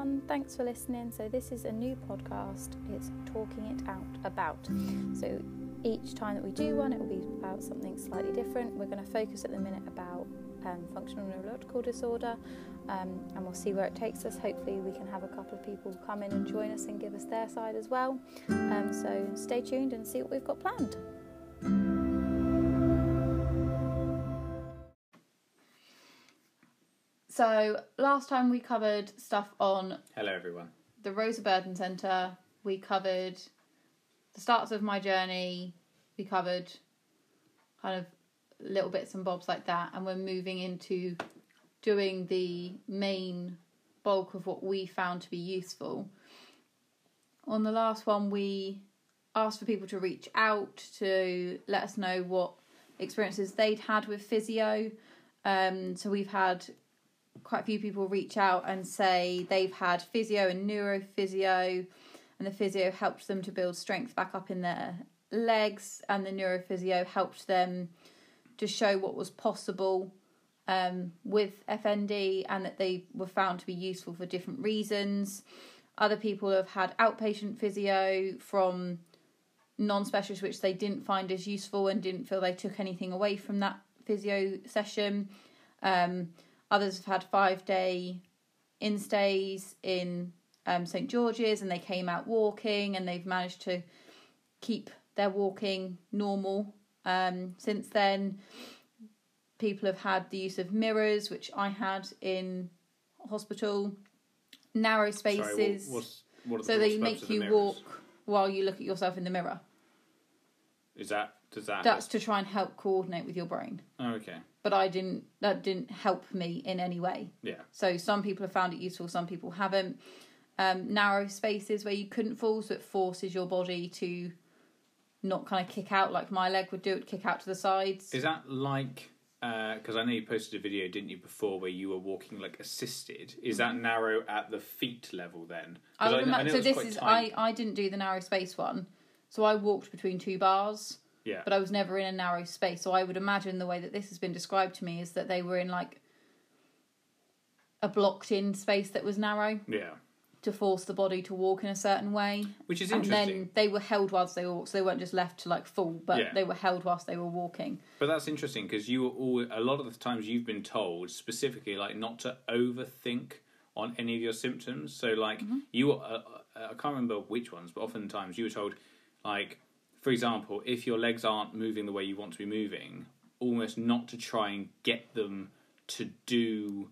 everyone. Thanks for listening. So, this is a new podcast. It's Talking It Out About. So, each time that we do one, it will be about something slightly different. We're going to focus at the minute about um, functional neurological disorder um, and we'll see where it takes us. Hopefully, we can have a couple of people come in and join us and give us their side as well. Um, so, stay tuned and see what we've got planned. So, last time we covered stuff on Hello, everyone. the Rosa Burden Centre. We covered the starts of my journey. We covered kind of little bits and bobs like that, and we're moving into doing the main bulk of what we found to be useful. On the last one, we asked for people to reach out to let us know what experiences they'd had with physio. Um, so we've had quite a few people reach out and say they've had physio and neurophysio, and the physio helped them to build strength back up in their legs, and the neurophysio helped them to show what was possible um, with FND and that they were found to be useful for different reasons. Other people have had outpatient physio from non specialists, which they didn't find as useful and didn't feel they took anything away from that physio session. Um, others have had five day instays in um, St George's and they came out walking and they've managed to keep their walking normal um, since then. People have had the use of mirrors, which I had in hospital, narrow spaces. Sorry, what, what's, what are so the they make you mirrors? walk while you look at yourself in the mirror. Is that does that? That's to try and help coordinate with your brain. oh, okay. But I didn't. That didn't help me in any way. Yeah. So some people have found it useful, some people haven't. Um, narrow spaces where you couldn't fall, so it forces your body to not kind of kick out like my leg would do. It kick out to the sides. Is that like? Because I know you posted a video, didn't you, before where you were walking like assisted? Is that narrow at the feet level then? Mm-hmm. I know- ima- know so this is tight. I, I didn't do the narrow space one, so I walked between two bars, Yeah. but I was never in a narrow space. So I would imagine the way that this has been described to me is that they were in like a blocked in space that was narrow yeah. to force the body to walk in a certain way. Which is interesting. and then they were held whilst they walked, so they weren't just left to like fall, but Yeah. they were held whilst they were walking. But that's interesting because you were all a lot of the times you've been told specifically like not to overthink on any of your symptoms. So like Mm-hmm. you, were, uh, uh, I can't remember which ones, but oftentimes you were told like, for example, if your legs aren't moving the way you want to be moving, almost not to try and get them to do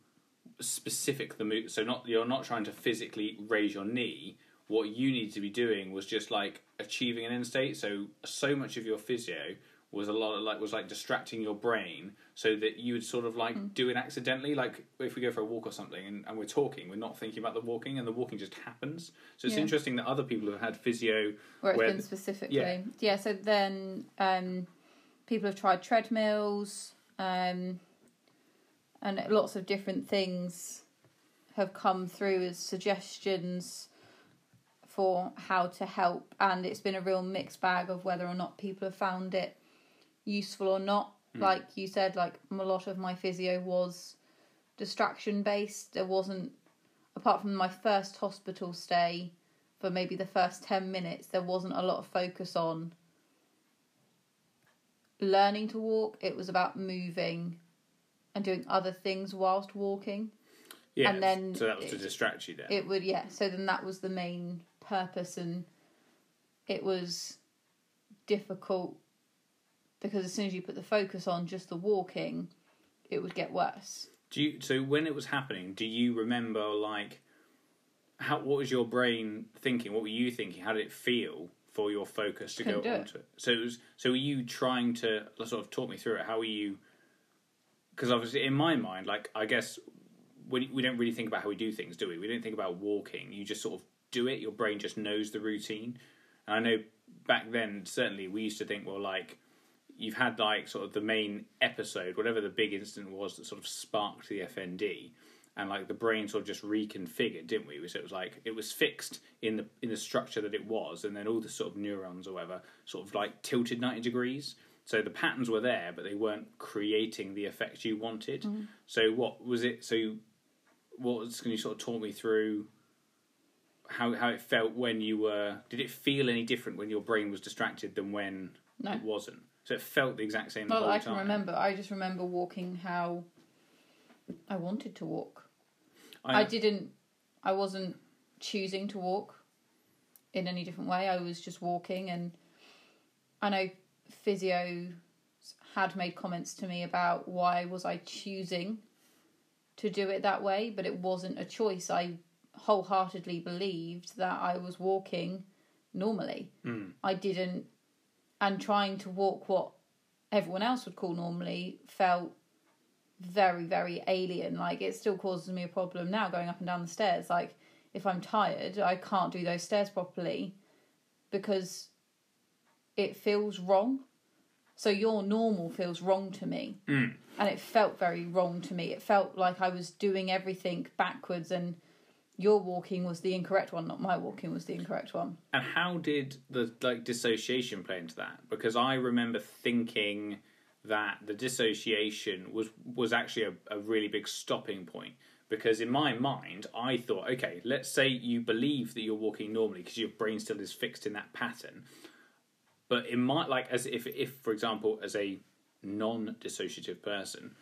specific the move. So not you're not trying to physically raise your knee. What you need to be doing was just like achieving an end state. So so much of your physio was a lot of like was like distracting your brain so that you would sort of like do it accidentally. Like if we go for a walk or something and, and we're talking, we're not thinking about the walking and the walking just happens. So it's Yeah. interesting that other people have had physio where it's Where been specifically. yeah. Yeah. so then um, people have tried treadmills, um, and lots of different things have come through as suggestions for how to help, and it's been a real mixed bag of whether or not people have found it useful or not. Hmm. Like you said, like a lot of my physio was distraction based. There wasn't, apart from my first hospital stay, for maybe the first 10 minutes, there wasn't a lot of focus on learning to walk. It was about moving and doing other things whilst walking. Yeah, And then so that was to it- distract you then. It would, yeah. So then that was the main purpose, and it was difficult because as soon as you put the focus on just the walking, it would get worse. Do you so when it was happening, do you remember like how what was your brain thinking? What were you thinking? How did it feel for your focus to Couldn't go do it. onto it? So it was so were you trying to sort of talk me through it? How were you because obviously in my mind, like I guess we we don't really think about how we do things, do we? We don't think about walking. You just sort of do it. Your brain just knows the routine. And I know back then, certainly, we used to think, well, like you've had like sort of the main episode, whatever the big incident was that sort of sparked the FND, and like the brain sort of just reconfigured, didn't we? So it was like it was fixed in the in the structure that it was, and then all the sort of neurons or whatever sort of like tilted ninety degrees. So the patterns were there, but they weren't creating the effect you wanted. Mm-hmm. So what was it? So what was, can you sort of talk me through how how it felt when you were. Did it feel any different when your brain was distracted than when No. it wasn't? So it felt the exact same. the whole I can time. remember. I just remember walking how I wanted to walk. I, I didn't. I wasn't choosing to walk in any different way. I was just walking, and I know physio had made comments to me about why was I choosing to do it that way, but it wasn't a choice. I wholeheartedly believed that I was walking normally. Mm. I didn't, and trying to walk what everyone else would call normally felt very, very alien. Like it still causes me a problem now going up and down the stairs. Like if I'm tired, I can't do those stairs properly because it feels wrong. So your normal feels wrong to me. Mm. And it felt very wrong to me. It felt like I was doing everything backwards and your walking was the incorrect one, not my walking was the incorrect one. And how did the like dissociation play into that? Because I remember thinking that the dissociation was was actually a, a really big stopping point. Because in my mind, I thought, okay, let's say you believe that you're walking normally because your brain still is fixed in that pattern. But it might like, as if if for example, as a non-dissociative person,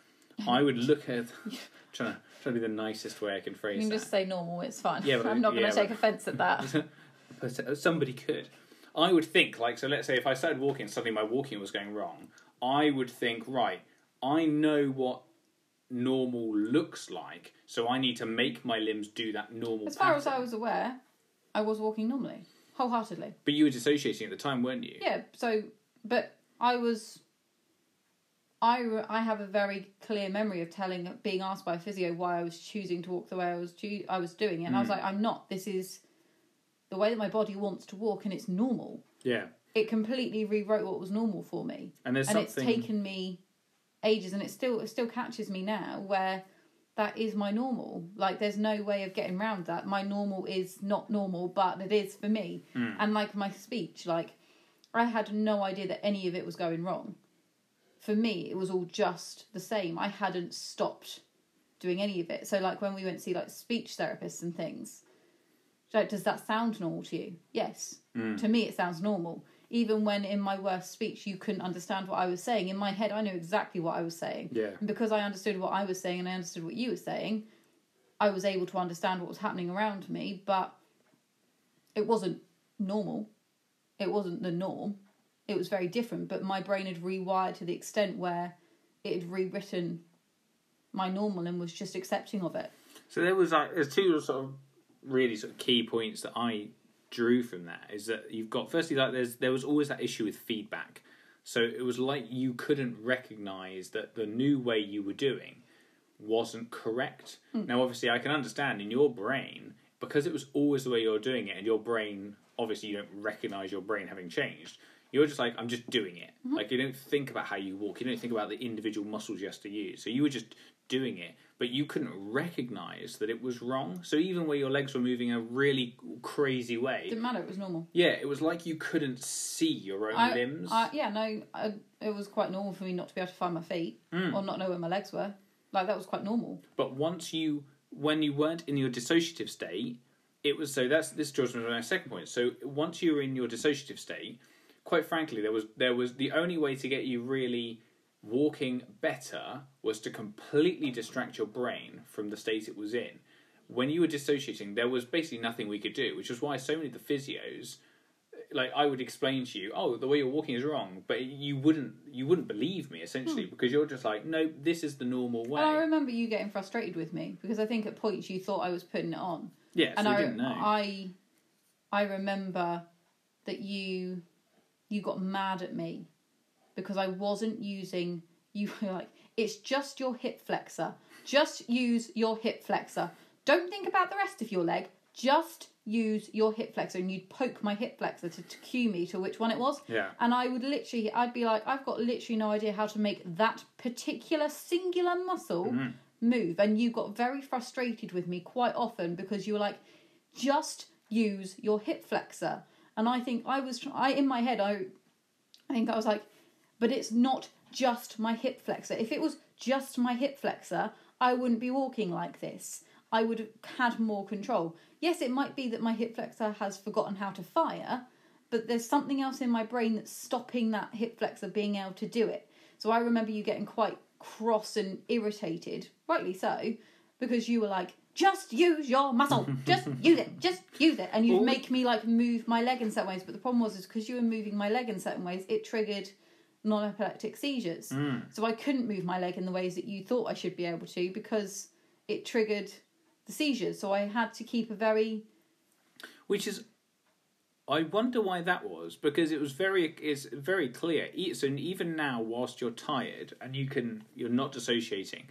I would look at trying to be the nicest way I can phrase You can that. just say normal, it's fine. Yeah, but- I'm not going to yeah, take but- offence at that. But uh, somebody could. I would think, like, so let's say if I started walking and suddenly my walking was going wrong, I would think, right, I know what normal looks like, so I need to make my limbs do that normal As far as I was aware, I was walking normally, wholeheartedly. But you were dissociating at the time, weren't you? Yeah, so, but I was. I, re- I have a very clear memory of telling, being asked by a physio why I was choosing to walk the way I was choo- I was doing it, and I was Mm. like, I'm not. This is the way that my body wants to walk, and it's normal. Yeah. It completely rewrote what was normal for me. And there's and something. it's taken me ages and it still it still catches me now where that is my normal like there's no way of getting around that my normal is not normal but it is for me Mm. and like my speech like i had no idea that any of it was going wrong for me it was all just the same. I hadn't stopped doing any of it. So like when we went to see like speech therapists and things like does that sound normal to you? Yes. Mm. to me it sounds normal. Even when in my worst speech you couldn't understand what i was saying. In my head i knew exactly what i was saying. Yeah. and because i understood what i was saying and i understood what you were saying i was able to understand what was happening around me but it wasn't normal. It wasn't the norm it was very different but my brain had rewired to the extent where it had rewritten my normal and was just accepting of it So there was like there's two sort of really sort of key points that I drew from that is that you've got firstly like there's there was always that issue with feedback. So it was like you couldn't recognize that the new way you were doing wasn't correct. Hmm. Now obviously I can understand in your brain because it was always the way you're doing it and your brain obviously you don't recognize your brain having changed. You're just like I'm just doing it. Like you don't think about how you walk. You don't think about the individual muscles you have to use. So you were just doing it, but you couldn't recognize that it was wrong. So even where your legs were moving a really crazy way, didn't matter it was normal yeah, it was like you couldn't see your own I, limbs. I, yeah, no, I, it was quite normal for me not to be able to find my feet Mm. or not know where my legs were. Like that was quite normal. But once you, when you weren't in your dissociative state, it was so. That's this draws me to my second point. So once you were in your dissociative state, quite frankly, there was there was the only way to get you really walking better was to completely distract your brain from the state it was in. When you were dissociating, there was basically nothing we could do, which is why so many of the physios like I would explain to you, oh, the way you're walking is wrong, but you wouldn't you wouldn't believe me essentially hmm. because you're just like, no, this is the normal way. And I remember you getting frustrated with me because I think at points you thought I was putting it on. yeah, and I, didn't know. I, I remember that you, you got mad at me because I wasn't using. You were like, it's just your hip flexor. Just use your hip flexor. Don't think about the rest of your leg. Just use your hip flexor, and you'd poke my hip flexor to, to cue me to which one it was. yeah. And I would literally, I'd be like, I've got literally no idea how to make that particular singular muscle Mhm. move. And you got very frustrated with me quite often because you were like, just use your hip flexor. And I think I was, I in my head, I, I think I was like, but it's not just my hip flexor. If it was just my hip flexor, I wouldn't be walking like this. I would have had more control. Yes, it might be that my hip flexor has forgotten how to fire, but there's something else in my brain that's stopping that hip flexor being able to do it. So I remember you getting quite cross and irritated, rightly so, because you were like, just use your muscle, just use it, just use it. And you'd make me like move my leg in certain ways. But the problem was, is because you were moving my leg in certain ways, it triggered non epileptic seizures. Mm. So I couldn't move my leg in the ways that you thought I should be able to because it triggered the seizures. So I had to keep a very which is I wonder why that was because it was very it's very clear. So even now, whilst you're tired and you can you're not dissociating,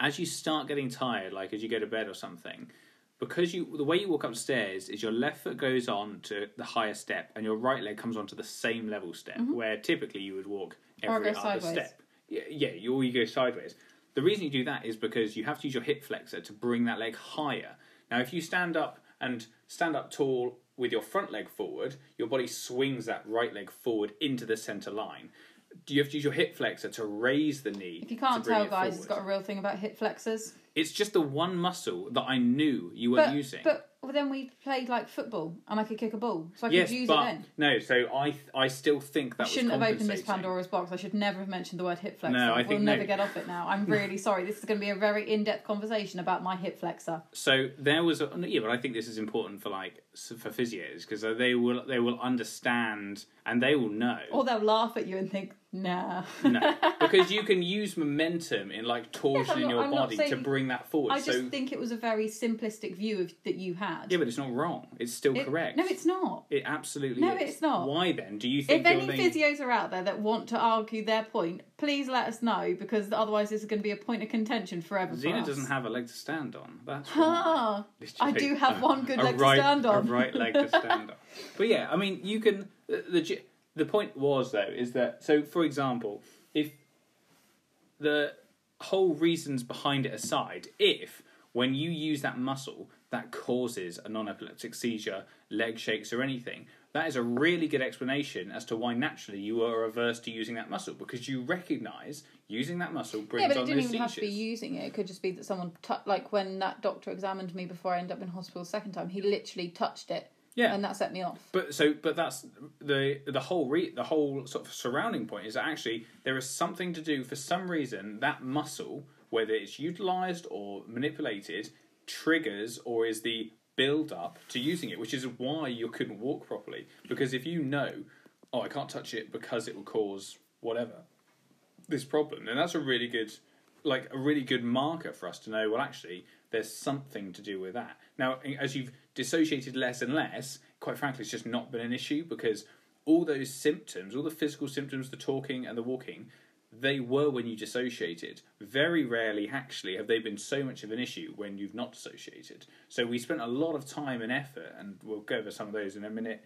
as you start getting tired, like as you go to bed or something, because you the way you walk upstairs is your left foot goes on to the higher step and your right leg comes onto the same level step, where typically you would walk Mm-hmm. Or every go other sideways. step. Yeah, yeah, you or you go sideways. The reason you do that is because you have to use your hip flexor to bring that leg higher. Now, if you stand up and stand up tall with your front leg forward, your body swings that right leg forward into the center line. You have to use your hip flexor to raise the knee. If you can't tell, guys, it's forward. got a real thing about hip flexors. It's just the one muscle that I knew you weren't But, using. but well, then we played like football, and I could kick a ball, so I yes, could use but it then. no. So I, I still think that I shouldn't have opened this. Pandora's box. I should never have mentioned the word hip flexor. No, I think we'll think never get off it now. I'm really sorry. This is going to be a very in-depth conversation about my hip flexor. So there was a yeah, but I think this is important for like for physios because they will they will understand and they will know. Or they'll laugh at you and think, nah. no, because you can use momentum in like torsion in your not body to bring that forward. I just so think it was a very simplistic view of that you had. yeah, but it's not wrong. It's still It- correct. No, it's not. It absolutely No, is. it's not. Why then? Do you think If any you're physios are out there that want to argue their point, please let us know because otherwise this is going to be a point of contention forever. for Zena us. doesn't have a leg to stand on. That's Ah. I do have one good leg to stand on. A right leg to stand on. But yeah, I mean, you can. The, the ge- the point was though is that so for example, if the whole reasons behind it aside, if when you use that muscle that causes a non-epileptic seizure, leg shakes or anything, that is a really good explanation as to why naturally you are averse to using that muscle because you recognise using that muscle brings Yeah, but it on didn't even have to be using it. It could just be that someone, tou like when that doctor examined me before I ended up in hospital the second time, he literally touched it, Yeah. and that set me off. But so, but that's the the whole re, the whole sort of surrounding point is that actually there is something to do for some reason that muscle, whether it's utilized or manipulated, triggers or is the build up to using it, which is why you couldn't walk properly. Because if you know, oh, I can't touch it because it will cause whatever this problem, then that's a really good like a really good marker for us to know. Well, actually, there's something to do with that. Now, as you've dissociated less and less, quite frankly, it's just not been an issue because all those symptoms, all the physical symptoms, the talking and the walking, they were when you dissociated. Very rarely, actually, have they been so much of an issue when you've not dissociated. So we spent a lot of time and effort, and we'll go over some of those in a minute,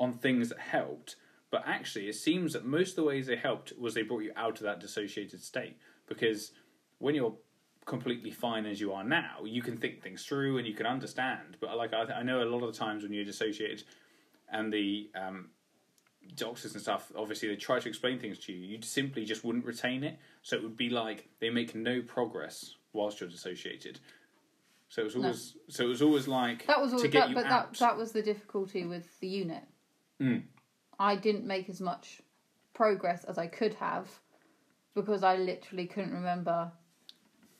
on things that helped. But actually, it seems that most of the ways they helped was they brought you out of that dissociated state. Because when you're completely fine as you are now, you can think things through and you can understand. But like I, I know a lot of the times when you're dissociated, and the um, doctors and stuff, obviously they try to explain things to you. You simply just wouldn't retain it. So it would be like they make no progress whilst you're dissociated. So it was No. always so it was always like That was all, to get that, you but out. that that was the difficulty with the unit. Mm. I didn't make as much progress as I could have because I literally couldn't remember.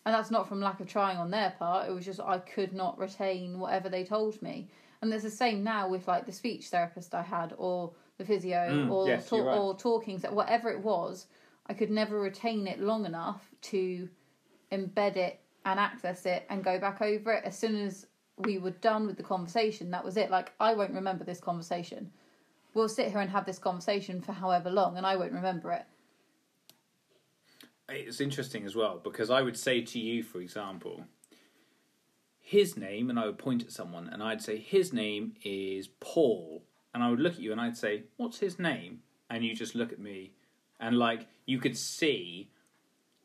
And that's not from lack of trying on their part. It was just I could not retain whatever they told me. And there's the same now with like the speech therapist I had, or the physio, Mm, or yes, ta- right. or talking, whatever it was. I could never retain it long enough to embed it and access it and go back over it. As soon as we were done with the conversation, that was it. Like I won't remember this conversation. We'll sit here and have this conversation for however long, and I won't remember it. It's interesting as well because I would say to you, for example, his name, and I would point at someone, and I'd say his name is Paul, and I would look at you and I'd say, "What's his name?" And you just look at me, and like you could see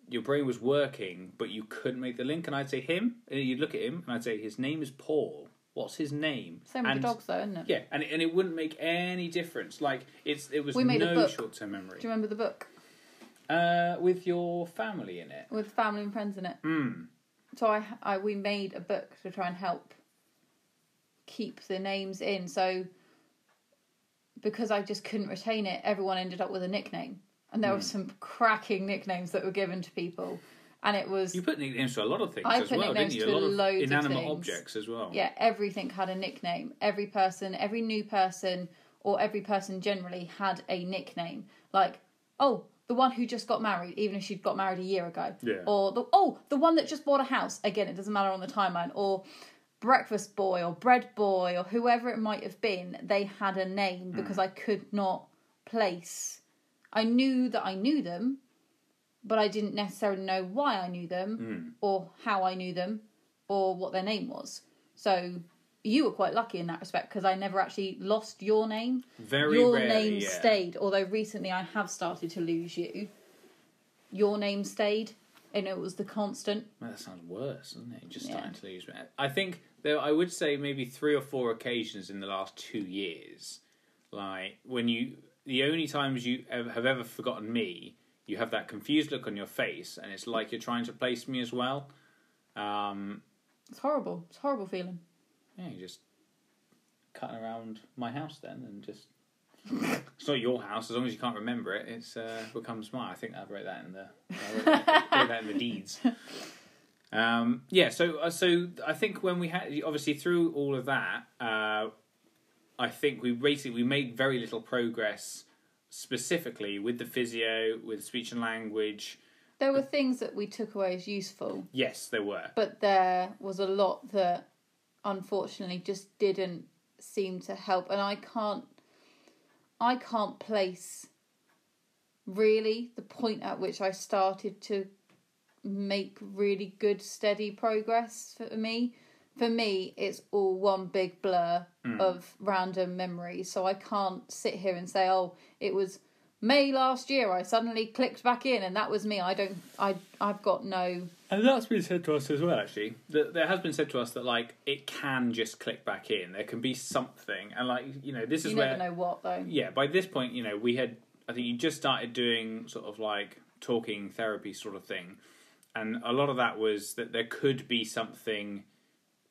your brain was working, but you couldn't make the link, and I'd say him, and you'd look at him, and I'd say his name is Paul. What's his name? Same with the dogs, though, isn't it? Yeah, and and it wouldn't make any difference. Like it's it was We made no short term memory. Do you remember the book Uh, with your family in it. with family and friends in it? Mm. so I, I we made a book to try and help keep the names in. So because I just couldn't retain it, everyone ended up with a nickname, and there were some cracking nicknames that were given to people, and it was You put nicknames to a lot of things I as put well, didn't nicknames you? A to lot of loads of inanimate things. objects as well. yeah, everything had a nickname. Every person, every new person, or every person generally had a nickname. Like, oh, the one who just got married, even if she'd got married a year ago. Yeah. Or the oh, the one that just bought a house. Again, it doesn't matter on the timeline. Or breakfast boy or bread boy or whoever it might have been. They had a name because Hmm. I could not place. I knew that I knew them, but I didn't necessarily know why I knew them Hmm. or how I knew them or what their name was. So you were quite lucky in that respect because I never actually lost your name. Very your rarely, name yeah. stayed, although recently I have started to lose you. Your name stayed, and it was the constant. Well, that sounds worse, doesn't it? Just Yeah. starting to lose. I think there. I would say maybe three or four occasions in the last two years, like when you, the only times you ever, have ever forgotten me, you have that confused look on your face, and it's like you're trying to place me as well. Um, It's horrible. It's a horrible feeling. Yeah, you're just cutting around my house then, and just. It's not your house as long as you can't remember it. It's uh, becomes mine. I think I wrote that in the wrote that, wrote that in the deeds. Um, yeah, so uh, so I think when we had obviously through all of that, uh, I think we basically we made very little progress specifically with the physio, with speech and language. There were things that we took away as useful, Yes, there were. but there was a lot that unfortunately just didn't seem to help. And I can't I can't place really the point at which I started to make really good steady progress for me. For me it's all one big blur mm. of random memories. So I can't sit here and say oh it was May last year I suddenly clicked back in and that was me. I don't I I've got no And that's been said to us as well, actually. That there has been said to us that like it can just click back in. There can be something, and like you know, this is you where never know what though yeah. By this point, you know, we had I think you just started doing sort of like talking therapy sort of thing, and a lot of that was that there could be something,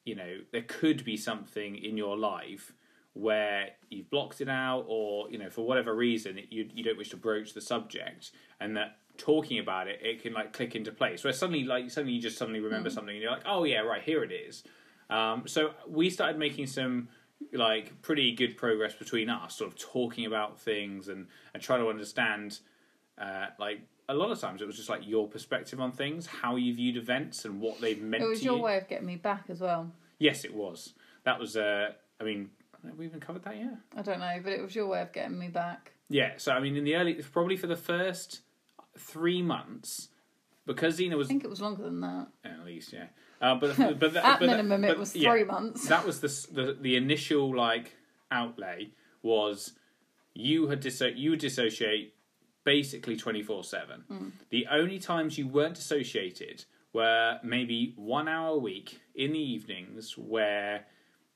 you know, there could be something in your life where you've blocked it out, or you know, for whatever reason, you you don't wish to broach the subject, and that talking about it, it can like click into place. Where suddenly, like suddenly, you just suddenly remember something, and you're like, oh yeah, right here it is. Um, so we started making some like pretty good progress between us, sort of talking about things and and trying to understand. Uh, like a lot of times, it was just like your perspective on things, how you viewed events, and what they've meant it was your you. way of getting me back as well Yes, it was. That was. Uh, I mean, have we even covered that yet? I don't know but it was your way of getting me back Yeah. So I mean, in the early, probably for the first three months, because Zena was I think it was longer than that. At least, yeah. Uh, but but that, at but minimum it was yeah. three months. That was the, the the initial like outlay was you had disso- you would dissociate basically 24/7 the only times you weren't dissociated were maybe 1 hour a week in the evenings where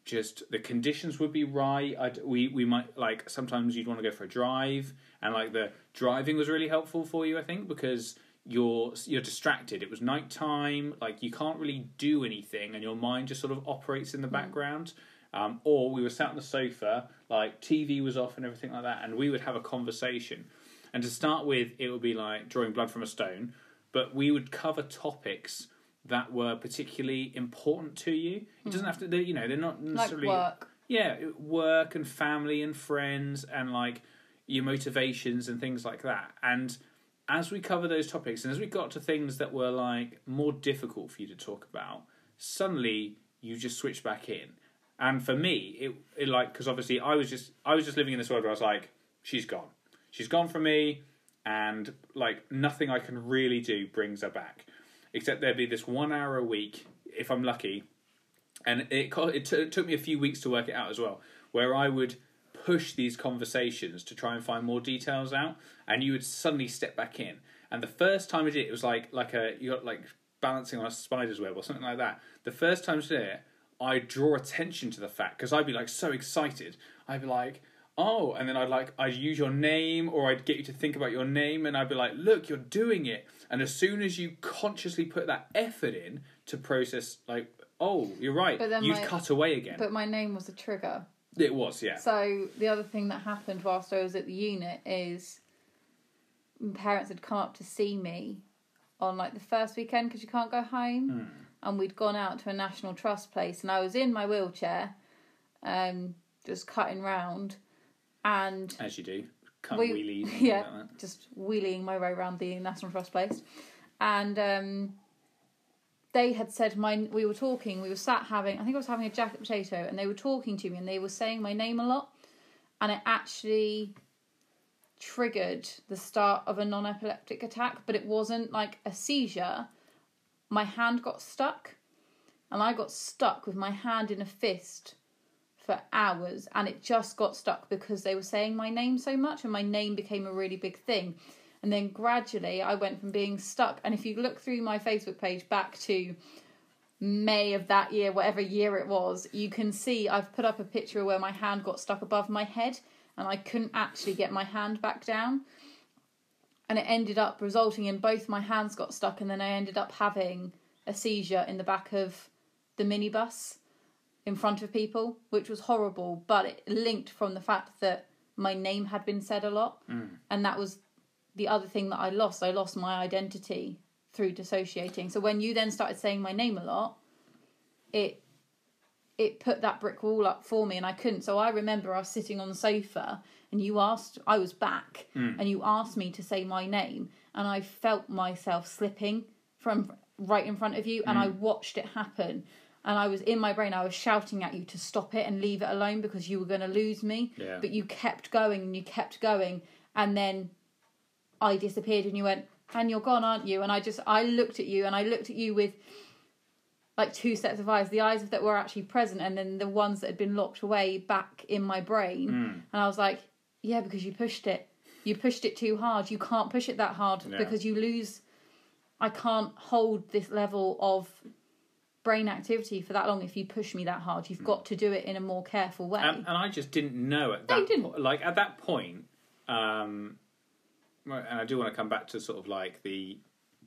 just the conditions would be right. I'd, we we might like sometimes you'd want to go for a drive and like the driving was really helpful for you I think because you're you're distracted. It was nighttime, like you can't really do anything, and your mind just sort of operates in the background. Um, or we were sat on the sofa, like TV was off and everything like that, and we would have a conversation. And to start with, it would be like drawing blood from a stone, but we would cover topics that were particularly important to you. It doesn't have to, they, you know, they're not like necessarily work yeah, work and family and friends and like your motivations and things like that. And as we cover those topics and as we got to things that were like more difficult for you to talk about, suddenly you just switch back in. And for me, it, it like because obviously I was just I was just living in this world where I was like, she's gone, she's gone from me, and like nothing I can really do brings her back, except there'd be this one hour a week if I'm lucky and it it, t- it took me a few weeks to work it out as well, where I would push these conversations to try and find more details out, and you would suddenly step back in. And the first time I did it, it was like like a you got like balancing on a spider's web or something like that. The first time I did it, I draw attention to the fact because I'd be like so excited. I'd be like, oh, and then I'd like I'd use your name or I'd get you to think about your name, and I'd be like, look, you're doing it. And as soon as you consciously put that effort in to process, like, oh, you're right, But then you'd my- cut away again. But my name was a trigger. It was, yeah. So the other thing that happened whilst I was at the unit is my parents had come up to see me on like the first weekend because you can't go home, and we'd gone out to a National Trust place, and I was in my wheelchair, um, just cutting round, and As you do, cut We- wheelies. Yeah, Like just wheeling my way around the National Trust place, and um, they had said my. We were talking. We were sat having. I think I was having a jacket potato, and they were talking to me, and they were saying my name a lot, and it actually triggered the start of a non-epileptic attack, but it wasn't like a seizure. My hand got stuck, and I got stuck with my hand in a fist for hours and it just got stuck because they were saying my name so much and my name became a really big thing and then gradually i went from being stuck and if you look through my facebook page back to may of that year whatever year it was you can see i've put up a picture of where my hand got stuck above my head and i couldn't actually get my hand back down and it ended up resulting in both my hands got stuck and then i ended up having a seizure in the back of the minibus in front of people, which was horrible, but it linked from the fact that my name had been said a lot. Mm. And that was the other thing that I lost. I lost my identity through dissociating. So when you then started saying my name a lot, it it put that brick wall up for me and I couldn't. So I remember I was sitting on the sofa and you asked I was back hmm. and you asked me to say my name and I felt myself slipping from right in front of you and I hmm. watched it happen and I was in my brain I was shouting at you to stop it and leave it alone because you were going to lose me Yeah. but you kept going and you kept going and then I disappeared and you went and you're gone aren't you? And I just I looked at you and I looked at you with like two sets of eyes the eyes that were actually present and then the ones that had been locked away back in my brain. And I was like yeah because you pushed it. You pushed it too hard. You can't push it that hard Yeah. because you lose I can't hold this level of brain activity for that long if you push me that hard. You've got to do it in a more careful way. And, and I just didn't know at No, that you didn't. po- like at that point um and I do want to come back to sort of like the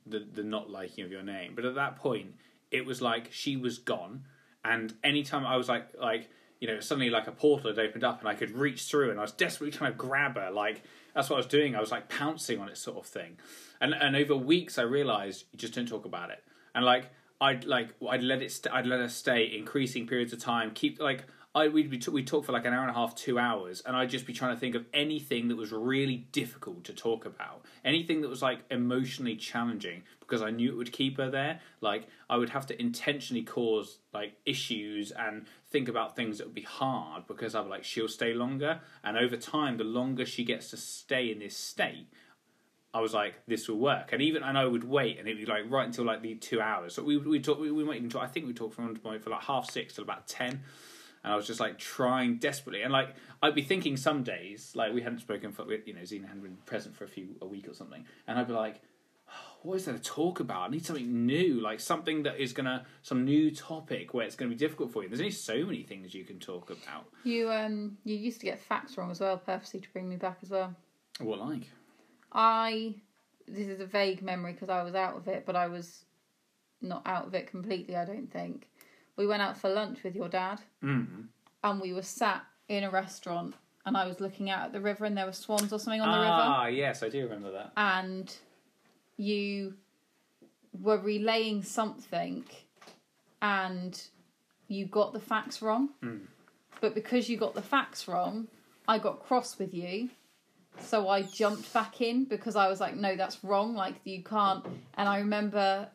the the not liking of your name but at that point it was like she was gone and anytime I was like like you know suddenly like a portal had opened up and I could reach through and I was desperately trying to grab her like that's what I was doing I was like pouncing on it sort of thing. And and over weeks I realized you just don't talk about it. And like I'd like I'd let it st- I'd let her stay increasing periods of time keep like I we'd be t- we'd talk for like an hour and a half two hours and I'd just be trying to think of anything that was really difficult to talk about anything that was like emotionally challenging because I knew it would keep her there like I would have to intentionally cause like issues and think about things that would be hard because I'm like she'll stay longer and over time the longer she gets to stay in this state I was like, this will work, and even and I would wait, and it'd be like right until like the two hours. So we we talk we, we might even talk. I think we talked from for like half six till about ten, and I was just like trying desperately, and like I'd be thinking some days like we hadn't spoken for you know Zena hadn't been present for a few a week or something, and I'd be like, "Oh, what is there to talk about? I need something new, like something that is gonna some new topic where it's gonna be difficult for you. There's only so many things you can talk about. you um you used to get facts wrong as well purposely to bring me back as well What like? I this is a vague memory because I was out of it, but I was not out of it completely. I don't think we went out for lunch with your dad, Mm. and we were sat in a restaurant, and I was looking out at the river, and there were swans or something on the river, Ah, yes, I do remember that. and you were relaying something, and you got the facts wrong. But because you got the facts wrong, I got cross with you. So I jumped back in because I was like, no, that's wrong. Like, you can't. And I remember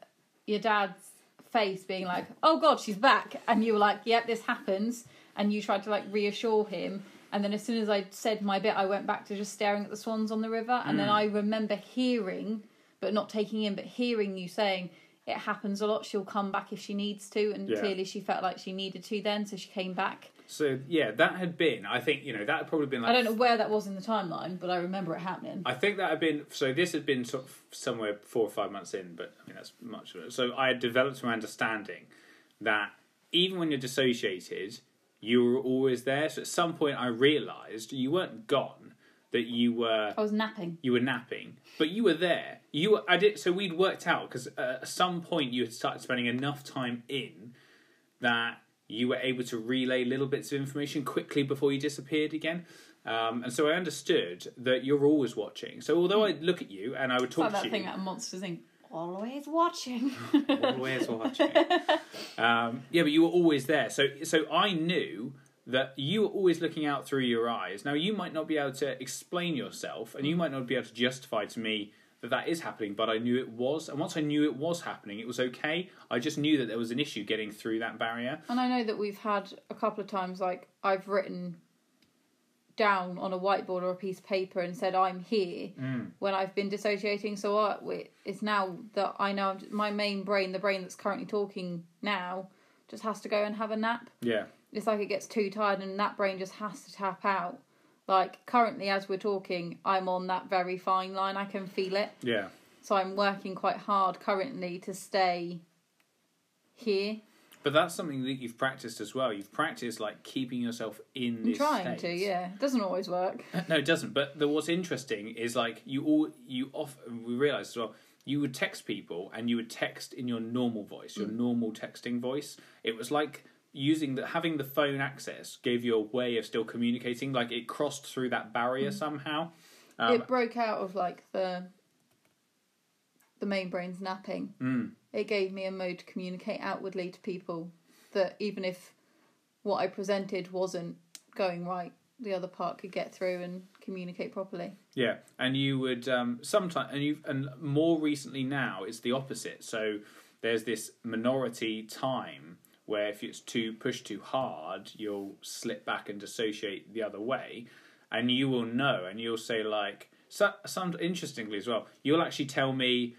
your dad's face being like, oh God, she's back. And you were like, yep, this happens. And you tried to like reassure him. And then as soon as I said my bit, I went back to just staring at the swans on the river. And then hmm. I remember hearing, but not taking in, but hearing you saying, it happens a lot. She'll come back if she needs to. And Yeah. clearly she felt like she needed to then. So she came back. So yeah, that had been. I think you know that had probably been like I don't know where that was in the timeline, but I remember it happening. I think that had been so. This had been sort of somewhere four or five months in, but I mean that's much of it. So I had developed my understanding that even when you're dissociated, you were always there. So at some point, I realised you weren't gone. That you were I was napping. you were napping, but you were there. You were, I did so we'd worked out because uh, at some point you had started spending enough time in that you were able to relay little bits of information quickly before you disappeared again. Um, and so I understood that you're always watching. So although I look at you and I would like talk that to you, thing out of Monsters Inc. Always watching. always watching. Um, yeah, but you were always there. So so I knew that you were always looking out through your eyes. Now you might not be able to explain yourself, and you might not be able to justify to me that that is happening. But I knew it was, and once I knew it was happening, it was okay. I just knew that there was an issue getting through that barrier. And I know that we've had a couple of times, like, I've written down on a whiteboard or a piece of paper and said, I'm here mm. when I've been dissociating. So I, it's now that I know I'm, my main brain, the brain that's currently talking now, just has to go and have a nap. Yeah, It's like it gets too tired and that brain just has to tap out. Like, currently, as we're talking, I'm on that very fine line. I can feel it. yeah, So I'm working quite hard currently to stay here. but that's something that you've practiced as well. You've practiced like keeping yourself in I'm this. trying to, yeah. It doesn't always work. No, it doesn't. But the, what's interesting is like you all you off. We realised as well. You would text people, and you would text in your normal voice, your mm. normal texting voice. It was like using the having the phone access gave you a way of still communicating. Like it crossed through that barrier somehow. Um, it broke out of like the the main brain's napping. mm, It gave me a mode to communicate outwardly to people that even if what I presented wasn't going right, the other part could get through and communicate properly. Yeah, and you would um, sometimes, and you and more recently now it's the opposite. So there's this minority time where if it's too pushed too hard, you'll slip back and dissociate the other way, and you will know, and you'll say like, so, some interestingly as well, you'll actually tell me,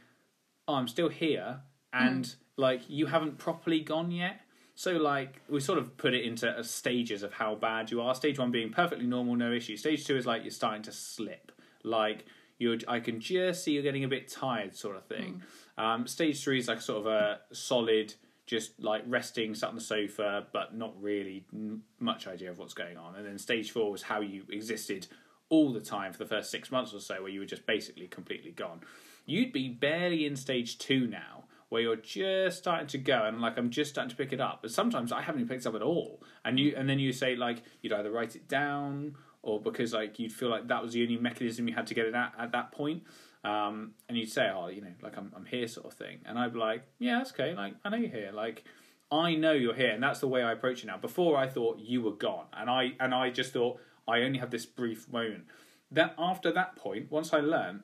oh, I'm still here, and like you haven't properly gone yet. So like we sort of put it into uh, stages of how bad you are. Stage one being perfectly normal, no issue. Stage two is like you're starting to slip. Like you're, I can just see you're getting a bit tired, sort of thing. Um, stage three is like sort of a solid, just like resting, sat on the sofa, but not really n- much idea of what's going on. And then stage four was how you existed all the time for the first six months or so, where you were just basically completely gone. You'd be barely in stage two now, where you're just starting to go, and like I'm just starting to pick it up. But sometimes I haven't picked it up at all, and you and then you say like you'd either write it down or because like you'd feel like that was the only mechanism you had to get it at at that point. Um, and you'd say, "Oh, you know, like I'm, I'm here," sort of thing. And I'd be like, "Yeah, that's okay. Like I know you're here. Like I know you're here." And that's the way I approach it now. Before I thought you were gone, and I and I just thought I only had this brief moment. Then after that point, once I learned,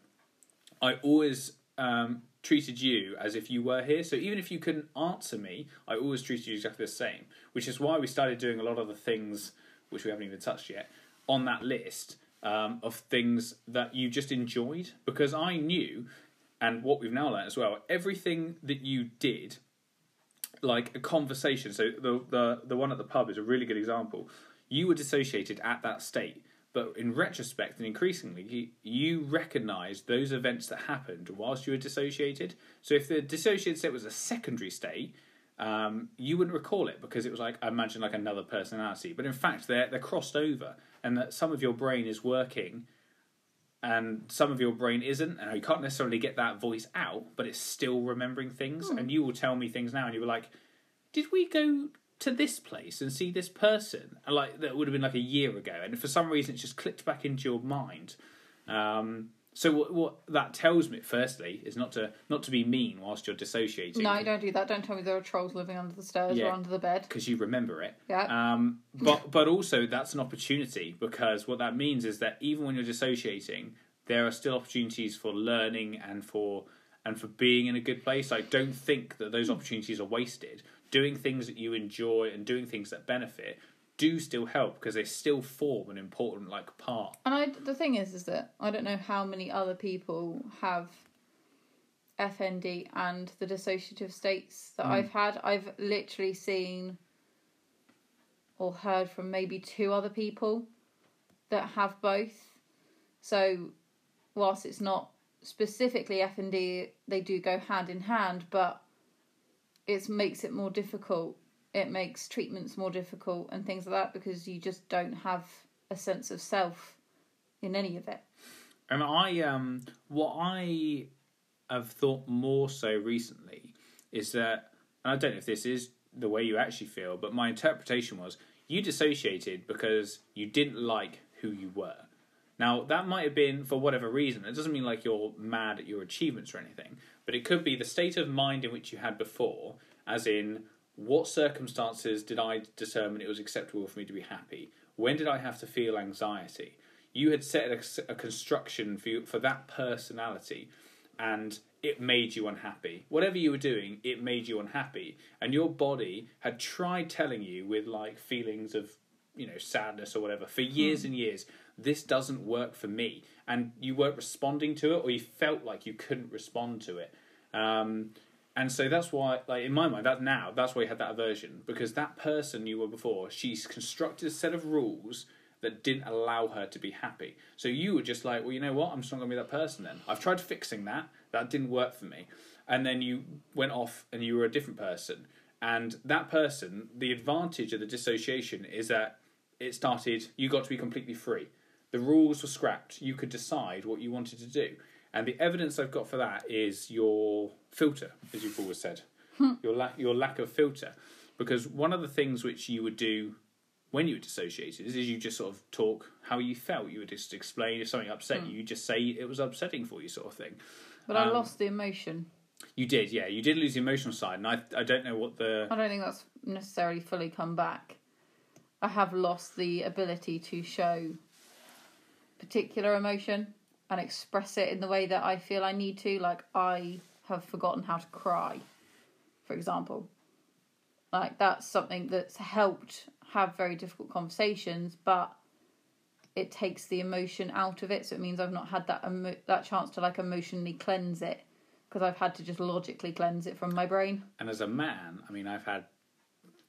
I always um, treated you as if you were here. So even if you couldn't answer me, I always treated you exactly the same. Which is why we started doing a lot of the things which we haven't even touched yet on that list um, of things that you just enjoyed. Because I knew, and what we've now learned as well, everything that you did, like a conversation. So the the the one at the pub is a really good example. You were dissociated at that state. But in retrospect, and increasingly, you, you those events that happened whilst you were dissociated. So if the dissociated state was a secondary state, um, you wouldn't recall it because it was like I imagine like another personality. But in fact, they're they're crossed over, and that some of your brain is working, and some of your brain isn't, and you can't necessarily get that voice out, but it's still remembering things. And you will tell me things now, and you were like, "Did we go to this place and see this person?" And like that would have been like a year ago, and for some reason, it's just clicked back into your mind. Um, so what, what that tells me, firstly, is not to not to be mean whilst you're dissociating. No, don't do that. Don't tell me there are trolls living under the stairs Yeah. or under the bed. because you remember it. Yeah. Um, but but also that's an opportunity because what that means is that even when you're dissociating, there are still opportunities for learning and for and for being in a good place. I don't think that those opportunities are wasted. Doing things that you enjoy and doing things that benefit do still help because they still form an important like part. And I, the thing is, is that I don't know how many other people have FND and the dissociative states that hmm. I've had. I've literally seen or heard from maybe two other people that have both. So, whilst it's not specifically FND, they do go hand in hand, but it makes it more difficult it makes treatments more difficult and things like that because you just don't have a sense of self in any of it. And I, um, what I have thought more so recently is that, and I don't know if this is the way you actually feel, but my interpretation was you dissociated because you didn't like who you were. Now, that might have been for whatever reason. It doesn't mean like you're mad at your achievements or anything, but it could be the state of mind in which you had before, as in, what circumstances did I determine it was acceptable for me to be happy? When did I have to feel anxiety? You had set a, a construction for, you, for that personality, and it made you unhappy. Whatever you were doing, it made you unhappy. And your body had tried telling you with like feelings of, you know, sadness or whatever for years and years, this doesn't work for me. And you weren't responding to it or you felt like you couldn't respond to it. Um, and so that's why, like in my mind, that now that's why you had that aversion because that person you were before, she's constructed a set of rules that didn't allow her to be happy. So you were just like, well, you know what? I'm just not going to be that person then. I've tried fixing that. That didn't work for me. And then you went off and you were a different person. And that person, the advantage of the dissociation is that it started, you got to be completely free. The rules were scrapped. You could decide what you wanted to do. And the evidence I've got for that is your filter, as you've always said, your lack your lack of filter. Because one of the things which you would do when you were dissociated is, is you just sort of talk how you felt. You would just explain if something upset you, you just say it was upsetting for you, sort of thing. But I Um, lost the emotion. You did, yeah. You did lose the emotional side, and I I don't know what the I don't think that's necessarily fully come back. I have lost the ability to show particular emotion and express it in the way that I feel I need to. Like, I have forgotten how to cry, for example. Like, that's something that's helped have very difficult conversations, but it takes the emotion out of it. So it means I've not had that emo- that chance to like emotionally cleanse it because I've had to just logically cleanse it from my brain. And as a man, I mean, I've had,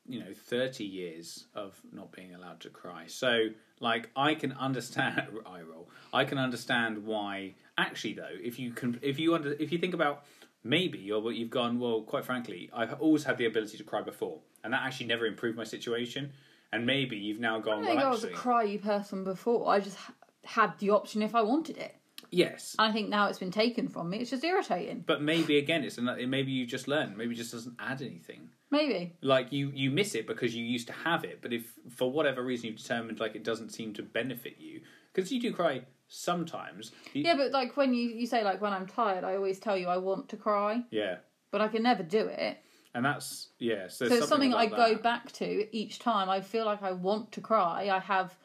you know, 30 years of not being allowed to cry. So, like, I can understand, I roll, I can understand why, actually, though, if you can, if you under, if you think about maybe, or what you've gone, well, quite frankly, I've always had the ability to cry before, and that actually never improved my situation. And maybe you've now gone, think well, I was a actually, cryy person before. I just ha- had the option if I wanted it. Yes. I think now it's been taken from me. It's just irritating. But maybe again, it's another, maybe you just learn. Maybe it just doesn't add anything. Maybe. like you you miss it because you used to have it but if for whatever reason you've determined like it doesn't seem to benefit you because you do cry sometimes you- Yeah, but like when you, you say like when I'm tired, I always tell you I want to cry, yeah but I can never do it. and that's yeah so, So it's something I about go back to each time. I feel like I want to cry. I have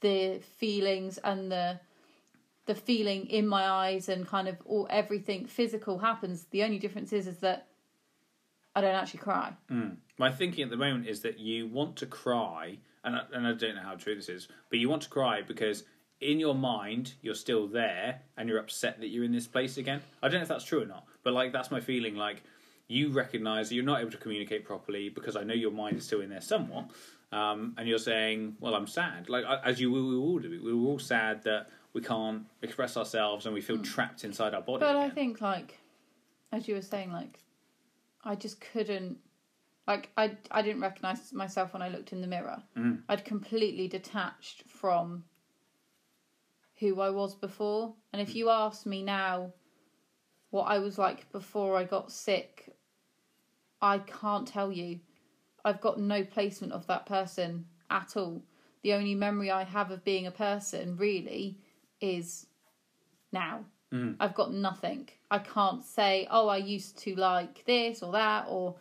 the feelings and the the feeling in my eyes and kind of all everything physical happens. The only difference is is that I don't actually cry. my thinking at the moment is that you want to cry and I, and I don't know how true this is but you want to cry because in your mind you're still there and you're upset that you're in this place again I don't know if that's true or not but like that's my feeling like you recognize that you're not able to communicate properly because I know your mind is still in there somewhat um, and you're saying well I'm sad like as you we, we all do we were all sad that we can't express ourselves and we feel trapped inside our body But I think like as you were saying, like I just couldn't like I I didn't recognise myself when I looked in the mirror. Mm. I'd completely detached from who I was before. And if you ask me now what I was like before I got sick, I can't tell you. I've got no placement of that person at all. The only memory I have of being a person really is now. Mm. I've got nothing. I can't say, oh, I used to like this or that, or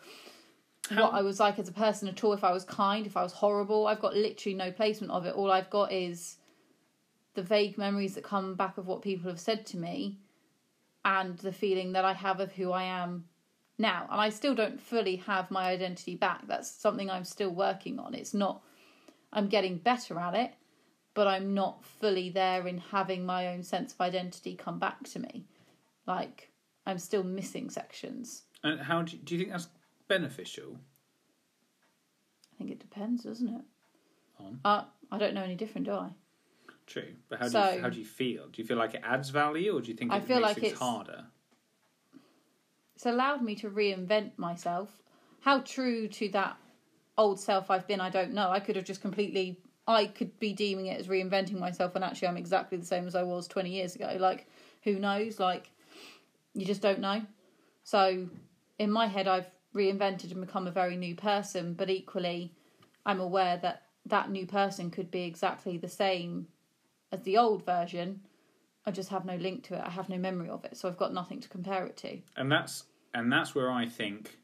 How- what I was like as a person at all. If I was kind, if I was horrible, I've got literally no placement of it. All I've got is the vague memories that come back of what people have said to me and the feeling that I have of who I am now. And I still don't fully have my identity back. That's something I'm still working on. It's not, I'm getting better at it, but I'm not fully there in having my own sense of identity come back to me. Like, I'm still missing sections. and how do you, do you think that's beneficial I think it depends, doesn't it? On? Uh, I don't know any different, do I? True, but how do So- you, how do you feel? Do you feel like it adds value, or do you think it I feel makes like it's- harder? It's allowed me to reinvent myself. How true to that old self I've been, I don't know. I could have just completely. I could be deeming it as reinventing myself, and actually, I'm exactly the same as I was 20 years ago. Like, who knows? Like, you just don't know. So, in my head, I've reinvented and become a very new person, but equally, I'm aware that that new person could be exactly the same as the old version. I just have no link to it. I have no memory of it, so I've got nothing to compare it to. and that's and that's where I think,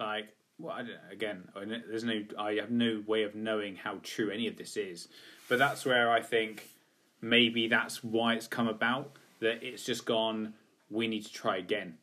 like, well, I don't, again, I know- there's no, I have no way of knowing how true any of this is, but that's where I think maybe that's why it's come about. That it's just gone. We need to try again.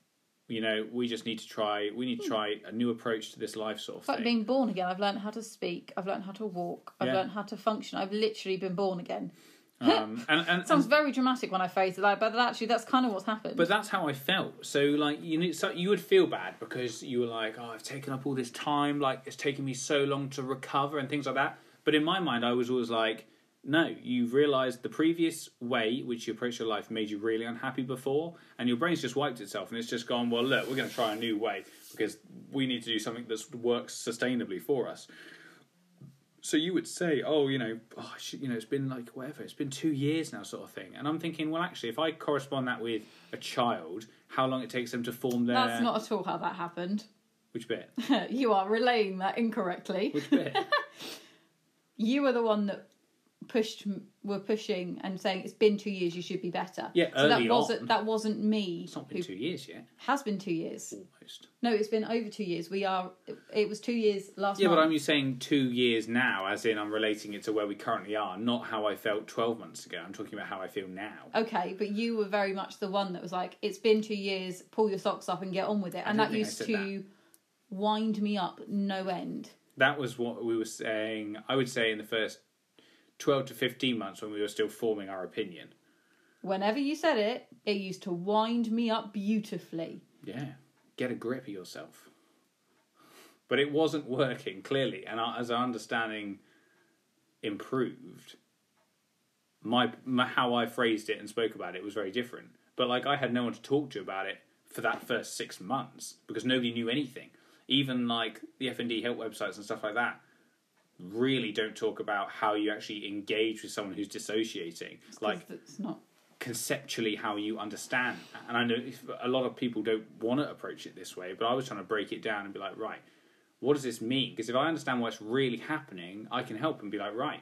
You know, we just need to try. We need to hmm. try a new approach to this life sort of It's like thing. being born again. I've learned how to speak. I've learned how to walk. I've Yeah. learned how to function. I've literally been born again. Um, and, and, It sounds very dramatic when I phrase it like, but actually, that's kind of what's happened. But that's how I felt. So like you know, so you would feel bad because you were like, oh, I've taken up all this time. Like it's taken me so long to recover and things like that. But in my mind, I was always like, no, you've realised the previous way which you approached your life made you really unhappy before, and your brain's just wiped itself, and it's just gone. Well, look, we're going to try a new way because we need to do something that works sustainably for us. So you would say, oh, you know, oh, you know, it's been like whatever, it's been two years now, sort of thing. And I'm thinking, well, actually, if I correspond that with a child, how long it takes them to form their that's not at all how that happened. which bit, you are relaying that incorrectly. which bit? You were the one that pushed, were pushing and saying it's been two years. You should be better. Yeah, so that wasn't on. that wasn't me. It's not been two years yet, has been two years. almost. No, it's been over two years. We are. It was two years last. Year. Yeah, month. but I'm saying two years now, as in I'm relating it to where we currently are, not how I felt 12 months ago. I'm talking about how I feel now. Okay, but you were very much the one that was like, "It's been two years. Pull your socks up and get on with it." And that used to wind me up no end. That was what we were saying, I would say, in the first 12 to 15 months when we were still forming our opinion. Whenever you said it, it used to wind me up beautifully. Yeah, get a grip of yourself. But it wasn't working clearly, and as our understanding improved, my, my how I phrased it and spoke about it was very different. But like I had no one to talk to about it for that first six months because nobody knew anything. Even like the FND help websites and stuff like that really don't talk about how you actually engage with someone who's dissociating. Like it's not. conceptually how you understand. And I know a lot of people don't want to approach it this way, but I was trying to break it down and be like, right, what does this mean? Because if I understand what's really happening, I can help and be like, right,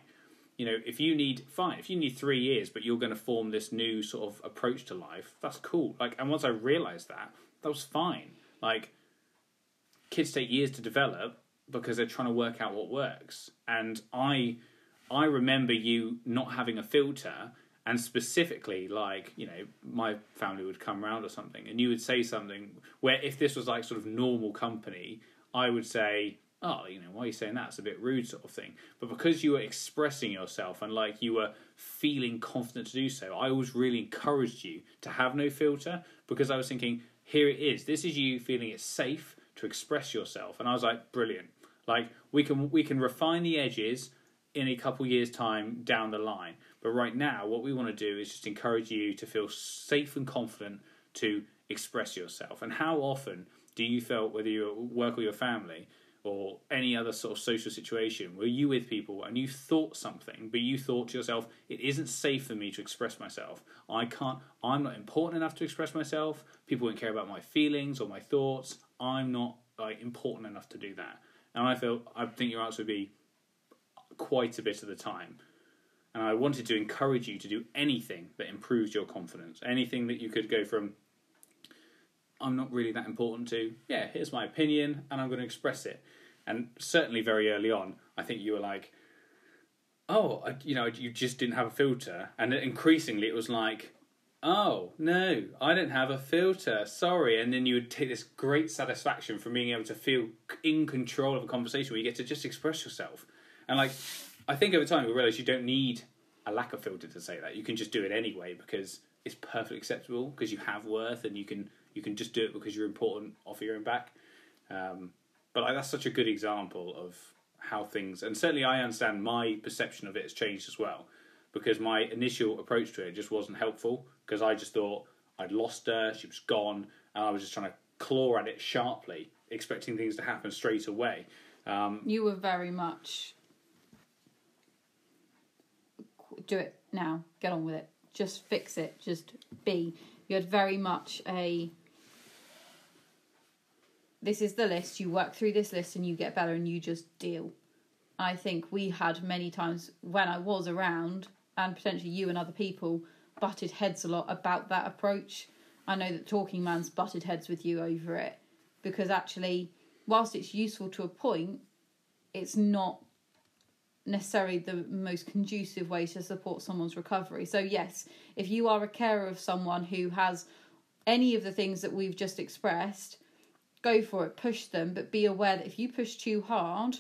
you know, if you need fine, if you need three years, but you're going to form this new sort of approach to life, that's cool. Like, and once I realized that, that was fine. Like, kids take years to develop because they're trying to work out what works. And I, I remember you not having a filter, and specifically, like you know, my family would come round or something, and you would say something where if this was like sort of normal company, I would say. Oh, you know, why are you saying that? It's a bit rude, sort of thing. But because you were expressing yourself and like you were feeling confident to do so, I always really encouraged you to have no filter because I was thinking, here it is. This is you feeling it's safe to express yourself, and I was like, brilliant. Like we can we can refine the edges in a couple years time down the line. But right now, what we want to do is just encourage you to feel safe and confident to express yourself. And how often do you feel, whether you work with your family or any other sort of social situation, were you with people and you thought something, but you thought to yourself, it isn't safe for me to express myself. I can't, I'm not important enough to express myself. People won't care about my feelings or my thoughts. I'm not like important enough to do that. And I feel, I think your answer would be quite a bit of the time. And I wanted to encourage you to do anything that improves your confidence. Anything that you could go from, I'm not really that important to, yeah, here's my opinion and I'm going to express it. And certainly very early on, I think you were like, oh, you know, you just didn't have a filter. And increasingly it was like, oh, no, I don't have a filter, sorry. And then you would take this great satisfaction from being able to feel in control of a conversation where you get to just express yourself. And like, I think over time we realize you don't need a lack of filter to say that. You can just do it anyway because it's perfectly acceptable because you have worth and you can you can just do it because you're important off your own back. Um, but like, that's such a good example of how things, and certainly I understand my perception of it has changed as well because my initial approach to it just wasn't helpful because I just thought I'd lost her, she was gone, and I was just trying to claw at it sharply, expecting things to happen straight away. Um, You were very much do it now. Get on with it. Just fix it. Just be. You had very much a. This is the list. You work through this list and you get better and you just deal. I think we had many times when I was around and potentially you and other people butted heads a lot about that approach. I know that Talking Man's butted heads with you over it because actually, whilst it's useful to a point, it's not necessarily the most conducive way to support someone's recovery. So, yes, if you are a carer of someone who has any of the things that we've just expressed, go for it, push them, but be aware that if you push too hard,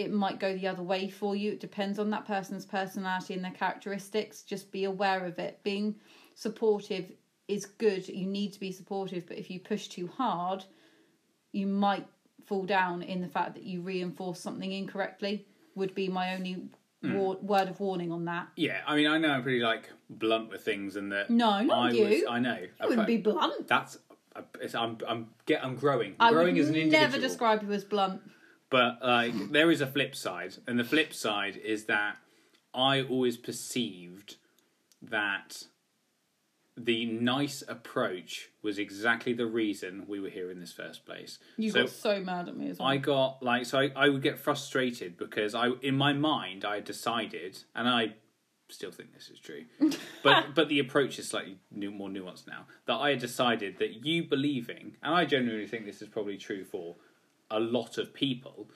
it might go the other way for you. It depends on that person's personality and their characteristics. Just be aware of it. Being supportive is good. You need to be supportive, but if you push too hard, you might fall down in the fact that you reinforce something incorrectly. Would be my only hmm. war- word of warning on that. yeah, I mean, I know I'm pretty like blunt with things, and that No, not I you. Was, I know. You wouldn't be blunt. That's. It's, I'm. I'm. Get. I'm growing. I growing would as an individual. never describe you as blunt. But like, there is a flip side, and the flip side is that I always perceived that the nice approach was exactly the reason we were here in this first place. You so got so mad at me as well. I got like so I, I would get frustrated because I in my mind I decided and I still think this is true. But but the approach is slightly new, more nuanced now. That I had decided that you believing and I genuinely think this is probably true for a lot of people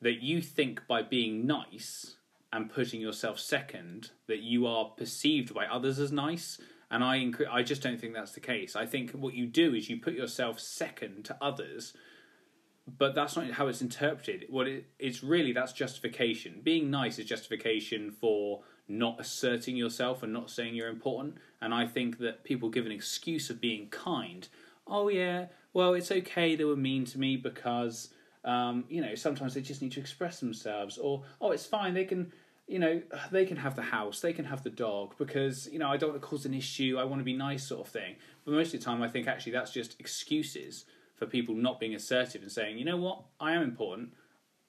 that you think by being nice and putting yourself second that you are perceived by others as nice and I incre- I just don't think that's the case. I think what you do is you put yourself second to others but that's not how it's interpreted. What it, it's really that's justification. Being nice is justification for not asserting yourself and not saying you're important. And I think that people give an excuse of being kind. Oh yeah, well it's okay they were mean to me because um, you know sometimes they just need to express themselves. Or oh it's fine they can you know they can have the house they can have the dog because you know I don't want to cause an issue. I want to be nice sort of thing. But most of the time I think actually that's just excuses for people not being assertive and saying, you know what, I am important.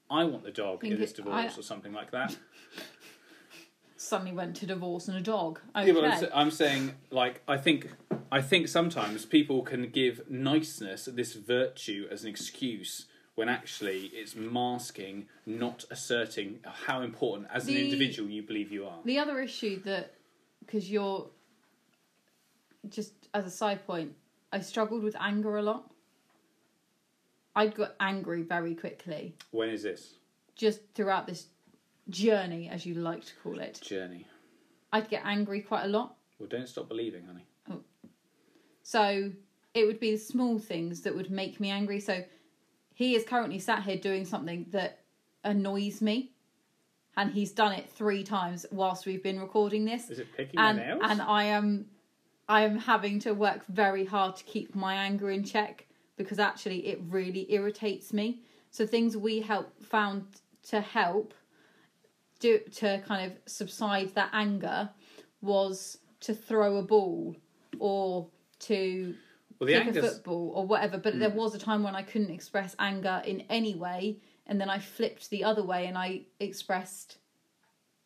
I want the dog in this divorce I- or something like that. Suddenly went to divorce and a dog. Okay. Yeah, but I'm, I'm saying, like, I think, I think sometimes people can give niceness, this virtue, as an excuse when actually it's masking, not asserting how important as an The- individual you believe you are. The other issue that, because you're, just as a side point, I struggled with anger a lot. I got angry very quickly, When is this just throughout this journey, as you like to call it. journey? I'd get angry quite a lot. Well, don't stop believing, honey. So it would be the small things that would make me angry. So he is currently sat here doing something that annoys me. And he's done it three times whilst we've been recording this. Is it picking and my nails? and I am I am having to work very hard to keep my anger in check because actually it really irritates me. So things we help found to help do to kind of subside that anger was to throw a ball or to well, the kick a football or whatever. But Hmm. there was a time when I couldn't express anger in any way, and then I flipped the other way and I expressed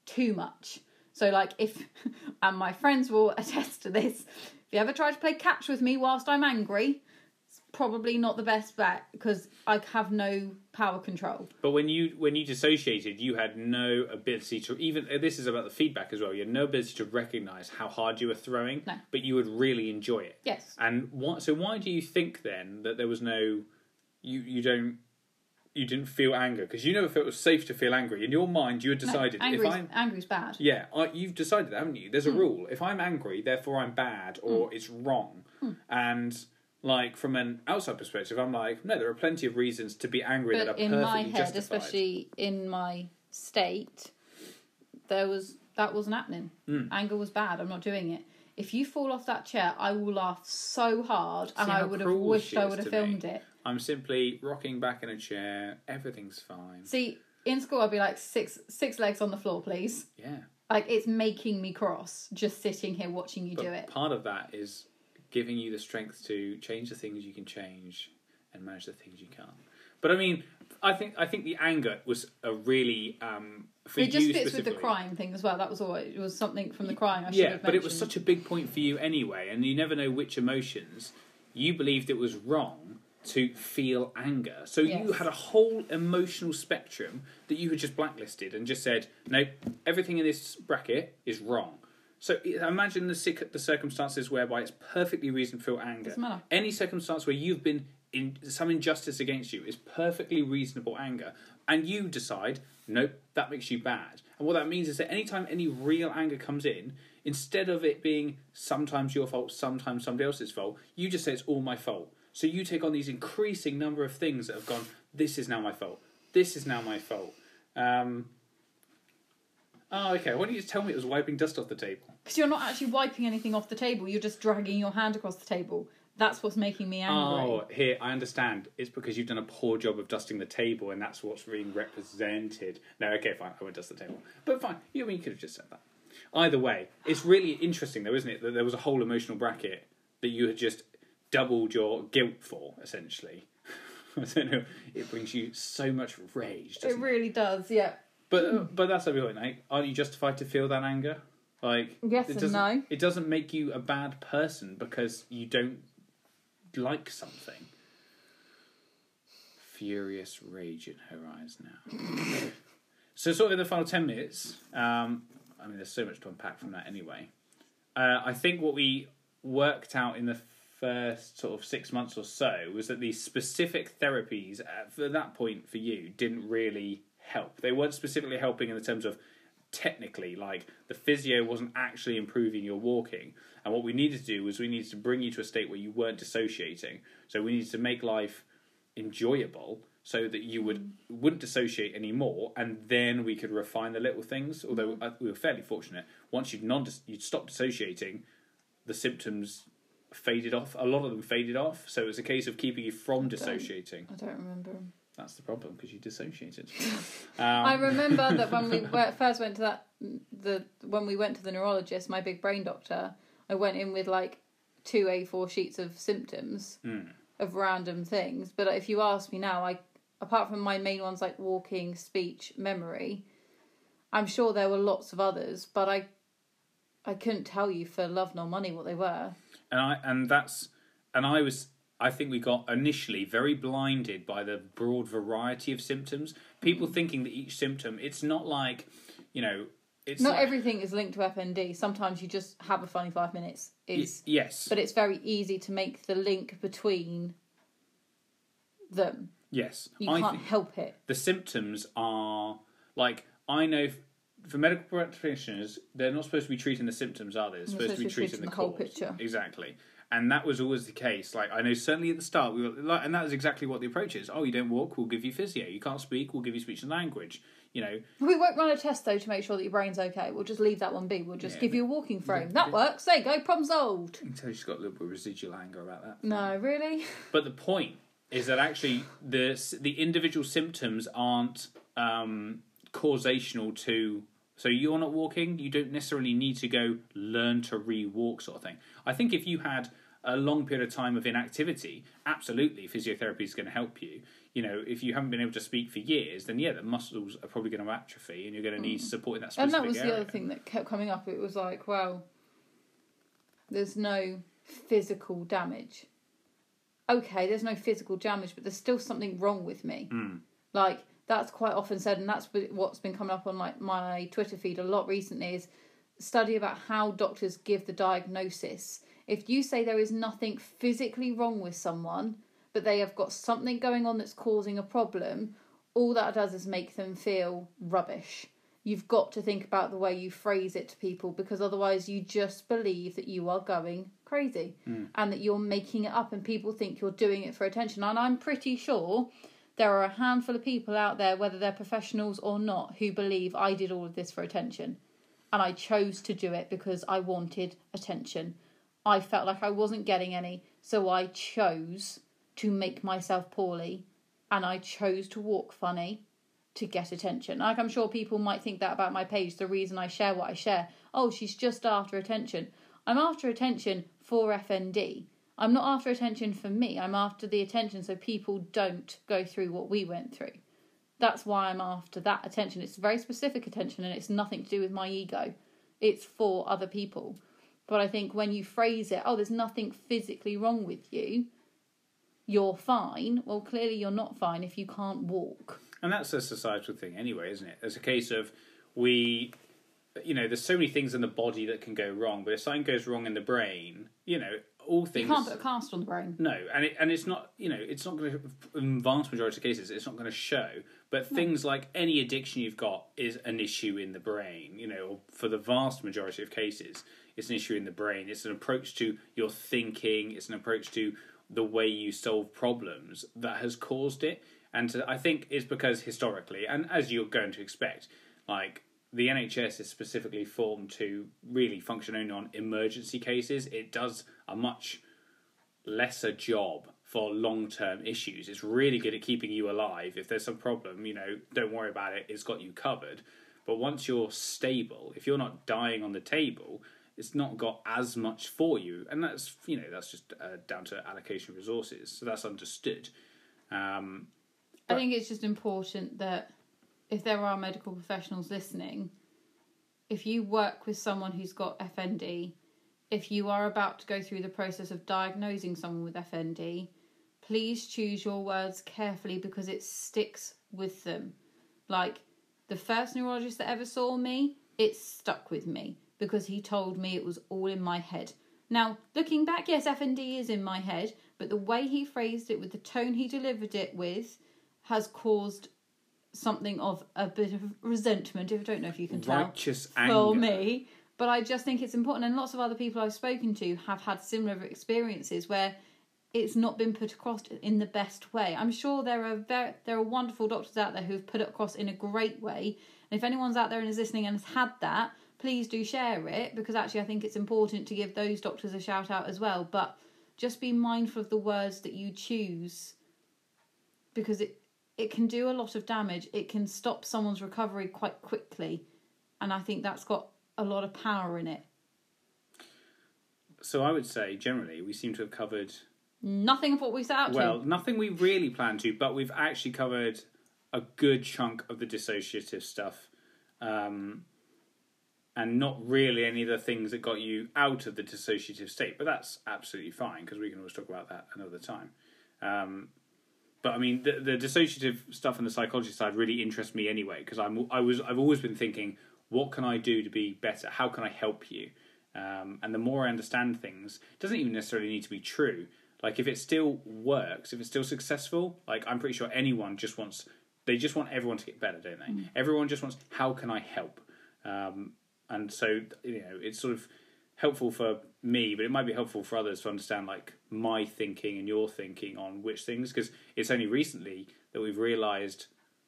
too much. So, like, if, and my friends will attest to this, if you ever try to play catch with me whilst I'm angry, probably not the best bet because I have no power control. But when you when you dissociated, you had no ability to even. This is about the feedback as well. You had no ability to recognise how hard you were throwing, No. but you would really enjoy it. Yes. And what? So why do you think then that there was no? You you don't. You didn't feel anger because you never felt it was safe to feel angry. In your mind, you had No, decided if angry's, I'm angry's bad. yeah, I, you've decided that, haven't you? There's a Hmm. rule. If I'm angry, therefore I'm bad or it's wrong. Hmm. And like from an outside perspective, I'm like, no, there are plenty of reasons to be angry that But are in perfectly my head, justified. especially in my state, there was that wasn't happening. Hmm. Anger was bad. I'm not doing it. If you fall off that chair, I will laugh so hard, and I would have wished I would have to me? filmed it. I'm simply rocking back in a chair. Everything's fine. See, in school, I'd be like six six legs on the floor, please. Yeah. Like it's making me cross just sitting here watching you But do it. part of that is giving you the strength to change the things you can change and manage the things you can't. But I mean, I think I think the anger was a really um, it just fits with the crying thing as well. That was all. It was something from the crying. I should Yeah, have but it was such a big point for you anyway, and you never know which emotions. You believed it was wrong to feel anger, so you had a whole emotional spectrum that you had just blacklisted and just said, "No, everything in this bracket is wrong." So i- imagine the the circumstances whereby it's perfectly reasonable to feel anger. Any circumstance where you've been in some injustice against you is perfectly reasonable anger, and you decide, nope, that makes you bad. And what that means is that anytime any real anger comes in, instead of it being sometimes your fault, sometimes somebody else's fault, you just say it's all my fault. So you take on these increasing number of things that have gone, this is now my fault. This is now my fault. Um, oh, okay. Why don't you just tell me it was wiping dust off the table? Because you're not actually wiping anything off the table. You're just dragging your hand across the table. That's what's making me angry. Oh, here I understand. It's because you've done a poor job of dusting the table, and that's what's being represented. No, okay, fine. I won't dust the table, but fine. You, I mean, you could have just said that. Either way, it's really interesting, though, isn't it? That there was a whole emotional bracket that you had just doubled your guilt for, essentially. I don't know. It brings you so much rage. it Doesn't it? really does. Yeah. But uh, but that's every night. Aren't you justified to feel that anger? Like Yes it and doesn't, no. It doesn't make you a bad person because you don't like something. Furious rage in her eyes now. so sort of in the final ten minutes. Um, I mean, there's so much to unpack from that anyway. Uh, I think what we worked out in the first sort of six months or so was that these specific therapies at for that point for you didn't really help. They weren't specifically helping in the terms of technically, like the physio wasn't actually improving your walking. And what we needed to do was we needed to bring you to a state where you weren't dissociating. So we needed to make life enjoyable so that you would wouldn't dissociate anymore, and then we could refine the little things. Although uh, we were fairly fortunate, once you'd non you'd stopped dissociating, the symptoms faded off. A lot of them faded off. So it was a case of keeping you from dissociating. I don't remember. That's the problem because you dissociated. I Um, remember that when we first went to that the when we went to the neurologist, my big brain doctor, I went in with like two A4 sheets of symptoms mm, of random things. But if you ask me now, I apart from my main ones like walking, speech, memory, I'm sure there were lots of others, but I I couldn't tell you for love nor money what they were. and I and that's and I was I think we got initially very blinded by the broad variety of symptoms. People thinking that each symptom, it's not like, you know, it's Not like- everything is linked to FND. Sometimes you just have a funny five minutes. y- Is yes, but it's very easy to make the link between them. yes. You I can't help it. the symptoms are like I know. For medical practitioners, they're not supposed to be treating the symptoms, are they? They're supposed, to be treating the, the whole picture. Exactly. And that was always the case. Like I know, certainly at the start, we were like, and that was exactly what the approach is. Oh, you don't walk, we'll give you physio. You can't speak, we'll give you speech and language. You know, We won't run a test though to make sure that your brain's okay. We'll just leave that one be. We'll just Yeah, give you a walking frame. That works. There you go. Problem solved. tell she's got a little bit of residual anger about that. No, really. But the point is that actually the the individual symptoms aren't um, causational to. So you're not walking. You don't necessarily need to go learn to re-walk, sort of thing. I think if you had a long period of time of inactivity, absolutely physiotherapy is going to help you. You know, if you haven't been able to speak for years, then yeah, the muscles are probably going to atrophy, and you're going to need support in that And that was the other thing that kept coming up. It was like, well, there's no physical damage. Okay, there's no physical damage, but there's still something wrong with me. Mm. Like that's quite often said, and that's what's been coming up on like my Twitter feed a lot recently. Is study about how doctors give the diagnosis. If you say there is nothing physically wrong with someone, but they have got something going on that's causing a problem, all that does is make them feel rubbish. You've got to think about the way you phrase it to people because otherwise you just believe that you are going crazy hmm. and that you're making it up and people think you're doing it for attention. And I'm pretty sure there are a handful of people out there, whether they're professionals or not, who believe I did all of this for attention. And I chose to do it because I wanted attention. I felt like I wasn't getting any, so I chose to make myself poorly and I chose to walk funny to get attention. Like I'm sure people might think that about my page, the reason I share what I share. Oh, she's just after attention. I'm after attention for FND. I'm not after attention for me. I'm after the attention so people don't go through what we went through. That's why I'm after that attention. It's very specific attention and it's nothing to do with my ego. It's for other people. But I think when you phrase it, oh, there's nothing physically wrong with you, you're fine. Well, clearly you're not fine if you can't walk. And that's a societal thing anyway, isn't it? It's a case of we, you know, there's so many things in the body that can go wrong, but if something goes wrong in the brain, you know, all things. You can't put a cast on the brain. No, and it, and it's not you know it's not going to in vast majority of cases it's not going to show. But things like any addiction you've got is an issue in the brain. You know, for the vast majority of cases, it's an issue in the brain. It's an approach to your thinking. It's an approach to the way you solve problems that has caused it. And to, I think it's because historically, and as you're going to expect, like the NHS is specifically formed to really function only on emergency cases. It does a much lesser job for long term issues. It's really good at keeping you alive. If there's some problem, you know, don't worry about it. It's got you covered. But once you're stable, if you're not dying on the table, it's not got as much for you, and that's you know that's just uh, down to allocation of resources. So that's understood. Um, I think it's just important that if there are medical professionals listening, if you work with someone who's got FND, if you are about to go through the process of diagnosing someone with FND, please choose your words carefully because it sticks with them. Like the first neurologist that ever saw me, it stuck with me because he told me it was all in my head. Now, looking back, yes, FND is in my head, but the way he phrased it with the tone he delivered it with has caused something of a bit of resentment. If I don't know if you can tell, righteous for anger. me. But I just think it's important, and lots of other people I've spoken to have had similar experiences where it's not been put across in the best way. I'm sure there are very, there are wonderful doctors out there who've put it across in a great way. And if anyone's out there and is listening and has had that, please do share it because actually I think it's important to give those doctors a shout out as well. But just be mindful of the words that you choose because it it can do a lot of damage. It can stop someone's recovery quite quickly, and I think that's got a lot of power in it. So I would say generally we seem to have covered Nothing of what we set out to. well to. nothing we really planned to, but we've actually covered a good chunk of the dissociative stuff. Um, and not really any of the things that got you out of the dissociative state, but that's absolutely fine because we can always talk about that another time. Um, but I mean, the, the dissociative stuff and the psychology side really interests me anyway because I'm I was I've always been thinking, what can I do to be better? How can I help you? Um, and the more I understand things, it doesn't even necessarily need to be true. Like if it still works, if it's still successful, like I'm pretty sure anyone just wants they just want everyone to get better, don't they? Everyone just wants how can I help? Um, and so you know it's sort of helpful for me, but it might be helpful for others to understand like my thinking and your thinking on which things because it's only recently that we've realised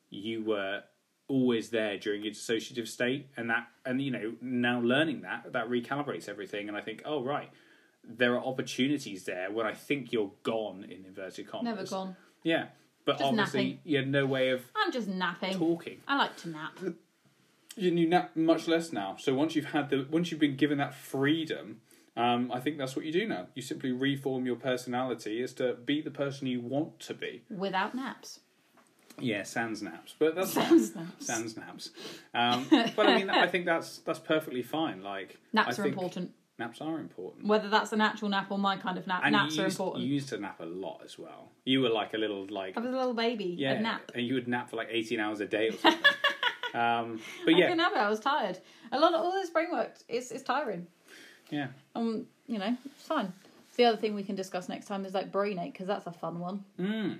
you were always there during your dissociative state and that and you know now learning that that recalibrates everything and I think oh right there are opportunities there when I think you're gone in inverted commas Never gone. yeah but Just obviously napping. you had no way of I'm just napping. talking I like to nap. You, nap much less now. So once you've had the once you've been given that freedom, um, I think that's what you do now. You simply reform your personality as to be the person you want to be. Without naps. Yeah, sans naps, but that's Sans fine. naps. Sans naps. Um, but I mean, I think that's that's perfectly fine. Like Naps I are important. Naps are important. Whether that's an actual nap or my kind of nap, And naps you are important. You used to nap a lot as well. You were like a little like I was a little baby. yeah, A nap. and you would nap for like eighteen hours a day or something. um, but I yeah, couldn't have it. I was tired. A lot of all this brain work. is it's tiring. yeah. Um, you know, it's fine. The other thing we can discuss next time is like brain ache because that's a fun one. Mm.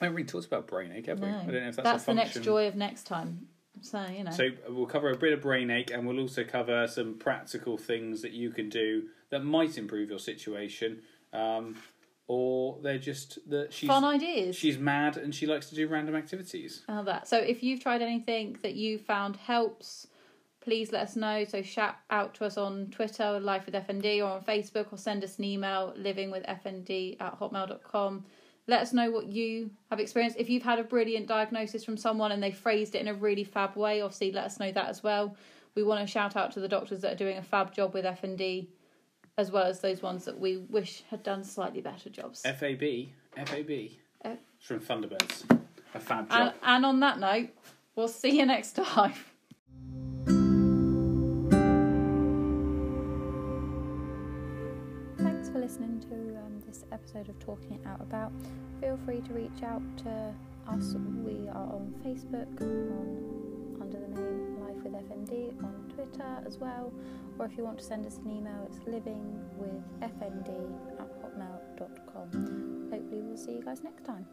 I haven't really talked about brain ache, have we? No, I don't know if that's, that's the next joy of next time. So you know, So we'll cover a bit of brain ache, and we'll also cover some practical things that you can do that might improve your situation, um, or they're just that she's fun ideas. she's mad and she likes to do random activities. How that. So if you've tried anything that you found helps, please let us know. So shout out to us on Twitter, Life with FND, or on Facebook, or send us an email, livingwithfnd at hotmail.com. Let us know what you have experienced. If you've had a brilliant diagnosis from someone and they phrased it in a really fab way, obviously let us know that as well. We want to shout out to the doctors that are doing a fab job with FND as well as those ones that we wish had done slightly better jobs. FAB, FAB. F- It's from Thunderbirds. A fab and, job. and on that note, we'll see you next time. Thanks for listening to um, this episode of Talking It Out About. Feel free to reach out to us. We are on Facebook, on under the name Life with FND, on Twitter as well. Or if you want to send us an email, it's livingwithfnd at hotmail.com. Hopefully, we'll see you guys next time.